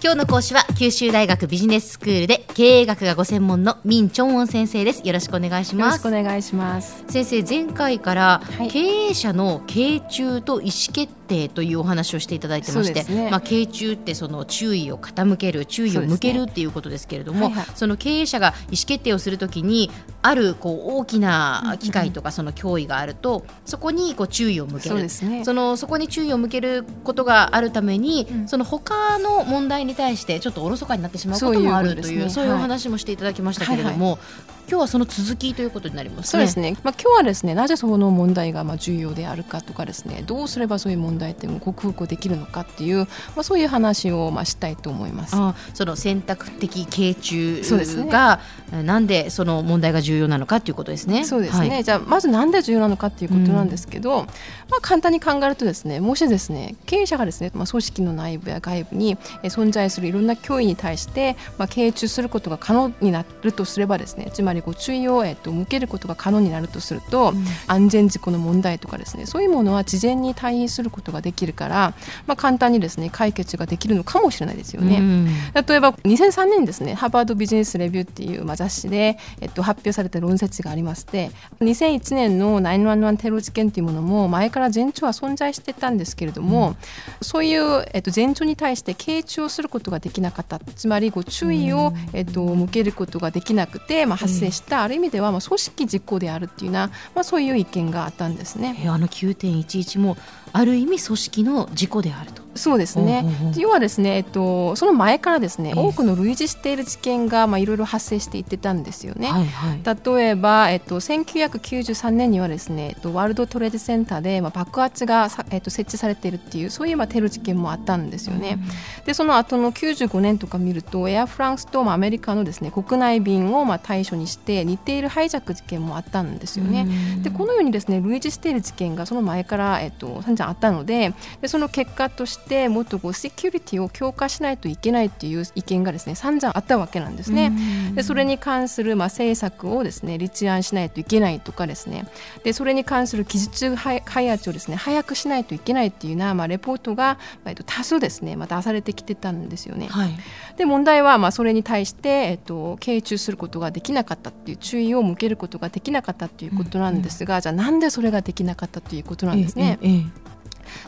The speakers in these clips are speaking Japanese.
今日の講師は九州大学ビジネススクールで経営学がご専門のミンチョンウォン先生です。よろしくお願いします。よろしくお願いします。先生前回から経営者の傾注と意思決定というお話をしていただいてまして、ね、まあ傾注ってその注意を傾ける注意を向けるっていうことですけれどもそ、ね。はいはい、その経営者が意思決定をするときにあるこう大きな機会とかその脅威があると、そこにこう注意を向ける。そ、ね,、のそこに注意を向けることがあるために、うん、その他の問題に対してちょっとおろそかになってしまうこともあるというそういうお話もしていただきましたけれども、はいはいはい今日はその続きということになります、ね、そうですね。まあ今日はですね、なぜその問題がまあ重要であるかとかですね、どうすればそういう問題点を克服できるのかっていう、まあそういう話をまあしたいと思います。あその選択的傾注が、ね、なんでその問題が重要なのかということですね。そうですね。はい、じゃあまずなんで重要なのかっていうことなんですけど、うん、まあ簡単に考えるとですね、もしですね、経営者がですね、まあ組織の内部や外部に存在するいろんな脅威に対してまあ傾注することが可能になるとすればですね、つまりこう注意をえと向けることが可能になるとすると、うん、安全事故の問題とかですねそういうものは事前に対応することができるから、まあ、簡単にですね解決ができるのかもしれないですよね。うん、例えば2003年にですねハーバードビジネスレビューっていう、まあ、雑誌で、えっと、発表された論説がありまして2001年の911テロ事件というものも前から前兆は存在してたんですけれども、うん、そういう、えっと、前兆に対して傾注をすることができなかった。つまりご注意を、えっと、向けることができなくて、まあ、発生した、ある意味でははまあ組織実行であるっていうな、まあ、そういう意見があったんですね。あの9.11もある意味組織の事故であると。そうですね、要はですね、えっと、その前からですね、多くの類似している事件が、まあ、いろいろ発生していってたんですよね。はいはい、例えば、えっと、1993年にはですね、えっと、ワールドトレードセンターで、まあ、爆発がさ、えっと、設置されているっていうそういう、まあ、テロ事件もあったんですよね。うん、でその後の95年とか見るとエアフランスと、まあ、アメリカのですね国内便を、まあ、対象にして似ているハイジャック事件もあったんですよね。うん、でこのようにですね類似している事件がその前から、えっと、散々あったのででその結果としてもっとこうセキュリティを強化しないといけないという意見がですね散々あったわけなんですね。でそれに関するまあ政策をですね立案しないといけないとかですねでそれに関する技術開発をですね早くしないといけないっていうなまあレポートが、えっと、多数ですねまた出されてきてたんですよね。はい、で問題はまあそれに対して、えっと、傾注することができなかったっていう注意を向けることができなかったということなんですが、うんうん、じゃあなんでそれができなかったということなんですね？えええ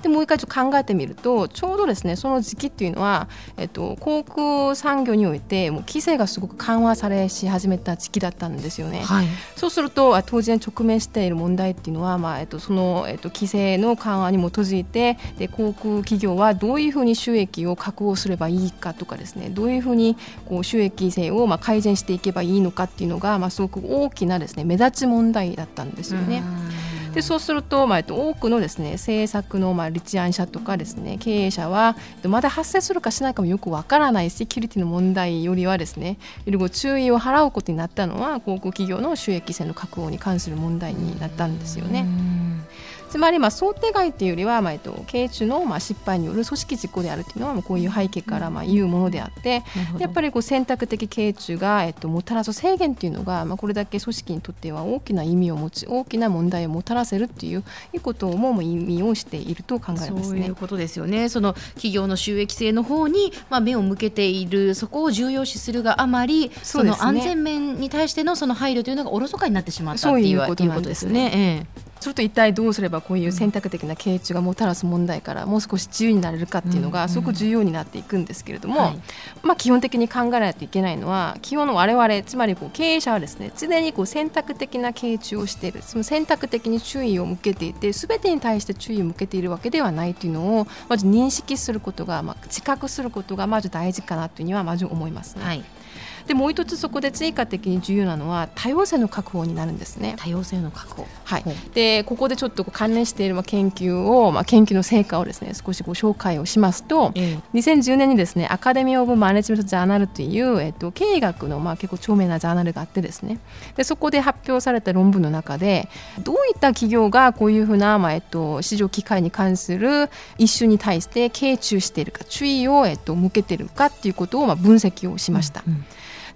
でもう一回ちょっと考えてみるとちょうどですねその時期っていうのは、えっと、航空産業においてもう規制がすごく緩和されし始めた時期だったんですよね。はい、そうすると当然直面している問題っていうのは、まあえっと、その、えっと、規制の緩和に基づいてで航空企業はどういうふうに収益を確保すればいいかとかですねどういうふうにこう収益性をまあ改善していけばいいのかっていうのが、まあ、すごく大きなですね目立ち問題だったんですよね。でそうすると、まあ、多くのですね政策のまあ立案者とかですね経営者はまだ発生するかしないかもよくわからないセキュリティの問題よりはですねいろいろ注意を払うことになったのは航空企業の収益性の確保に関する問題になったんですよね。つまりまあ想定外というよりは、まあ、えっと、経営中のまあ失敗による組織実行であるというのはこういう背景からまあ言うものであって、やっぱりこう選択的経営中が、えっと、もたらす制限というのが、まあ、これだけ組織にとっては大きな意味を持ち大きな問題をもたらせるといういうことも意味をしていると考えます、ね、そういうことですよね。その企業の収益性の方に、まあ、目を向けているそこを重要視するがあまりそ、ね,、の安全面に対してのその配慮というのがおろそかになってしまったということですね。ええすると一体どうすればこういう選択的な経営中がもたらす問題からもう少し自由になれるかっていうのがすごく重要になっていくんですけれども、まあ、基本的に考えないといけないのは基本の我々つまりこう経営者はですね常にこう選択的な経営中をしている。その選択的に注意を向けていて全てに対して注意を向けているわけではないというのをまず認識することが、まあ、自覚することがまず大事かなというにはまず思いますね。はいでもう一つそこで追加的に重要なのは多様性の確保になるんですね。多様性の確保。はい。でここでちょっと関連している研究をまあ研究の成果をですね少しご紹介をしますと、ええ、2010年にですねアカデミーオブマネジメントジャーナルというえっと経営学のまあ結構著名なジャーナルがあってですね。でそこで発表された論文の中でどういった企業がこういうふうなまあえっと市場機会に関する一種に対して傾注しているか注意をえっと向けているかっていうことをまあ分析をしました。うんうん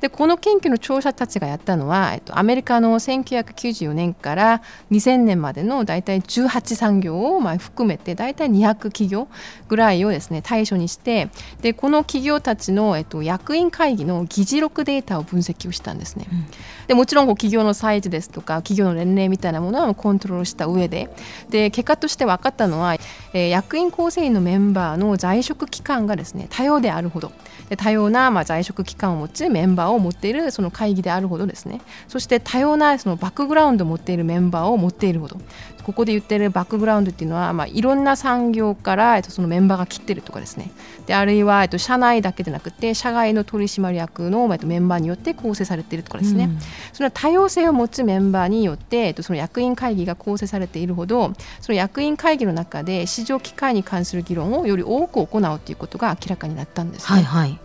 でこの研究の調査たちがやったのは、えっと、アメリカの1994年から2000年までの大体18産業をまあ含めて大体200企業ぐらいをですね対象にしてでこの企業たちの、えっと、役員会議の議事録データを分析をしたんですね。うん、でもちろんこう企業のサイズですとか企業の年齢みたいなものはコントロールした上で。で結果として分かったのは、えー、役員構成員のメンバーの在職期間がですね多様であるほど。で多様なまあ在職期間を持つメンバーを持っているその会議であるほどですね。そして多様なそのバックグラウンドを持っているメンバーを持っているほど。ここで言ってるバックグラウンドっていうのは、まあ、いろんな産業から、えっと、そのメンバーが切ってるとかですね。であるいは、えっと、社内だけでなくて社外の取締役の、えっと、メンバーによって構成されているとかですね、うん、その多様性を持つメンバーによって、えっと、その役員会議が構成されているほどその役員会議の中で市場機会に関する議論をより多く行うということが明らかになったんです、ね、はいはい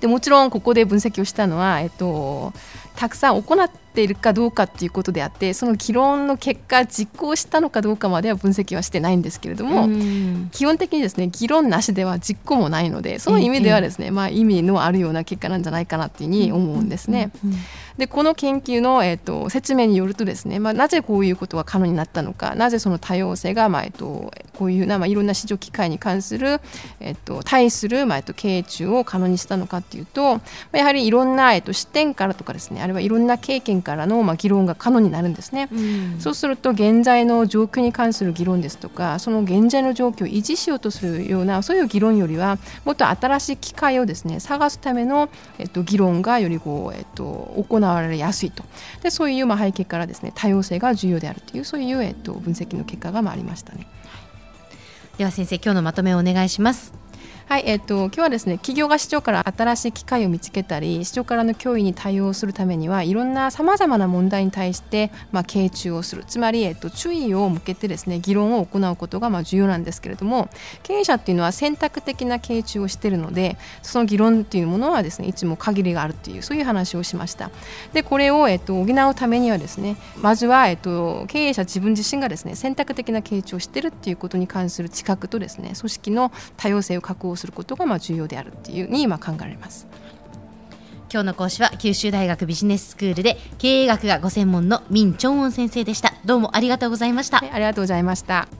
でもちろんここで分析をしたのは、えっと、たくさん行っているかどうかっていうことであってその議論の結果実行したのかどうかまでは分析はしてないんですけれども基本的にですね議論なしでは実行もないのでその意味ではですね、まあ、意味のあるような結果なんじゃないかなっていうふうに思うんですね。でこの研究の、えーと、説明によるとですね、まあ、なぜこういうことが可能になったのかなぜその多様性が、まあえーと、こういうな、まあ、いろんな市場機会に関する、えーと、対する、まあえー、と経営中を可能にしたのかっていうと、まあ、やはりいろんな、えー、と視点からとかですねあるいはいろんな経験からの、まあ、議論が可能になるんですね、うん、そうすると現在の状況に関する議論ですとかその現在の状況を維持しようとするようなそういう議論よりはもっと新しい機会をですね探すための、えっと、議論がよりこう、えっと、行われやすいとでそういうまあ背景からですね多様性が重要であるというそういう、えっと、分析の結果がまあありましたね。では先生今日のまとめをお願いします。はい、えっ、ー、と今日はですね企業が市場から新しい機会を見つけたり市場からの脅威に対応するためにはいろんなさまざまな問題に対してまあ傾注をする。つまりえっ、ー、と注意を向けてですね議論を行うことがまあ重要なんですけれども経営者っていうのは選択的な傾注をしているのでその議論っていうものはですねいつも限りがあるっていうそういう話をしました。でこれをえっ、ー、と補うためにはですねまずはえっと経営者自分自身がですね選択的な傾注をしているっていうことに関する知覚とですね組織の多様性を確保することがまあ重要であるっていうに今考えられます。今日の講師は九州大学ビジネススクールで経営学がご専門のミン・チョンウォン先生でした。どうもありがとうございました、はい、ありがとうございました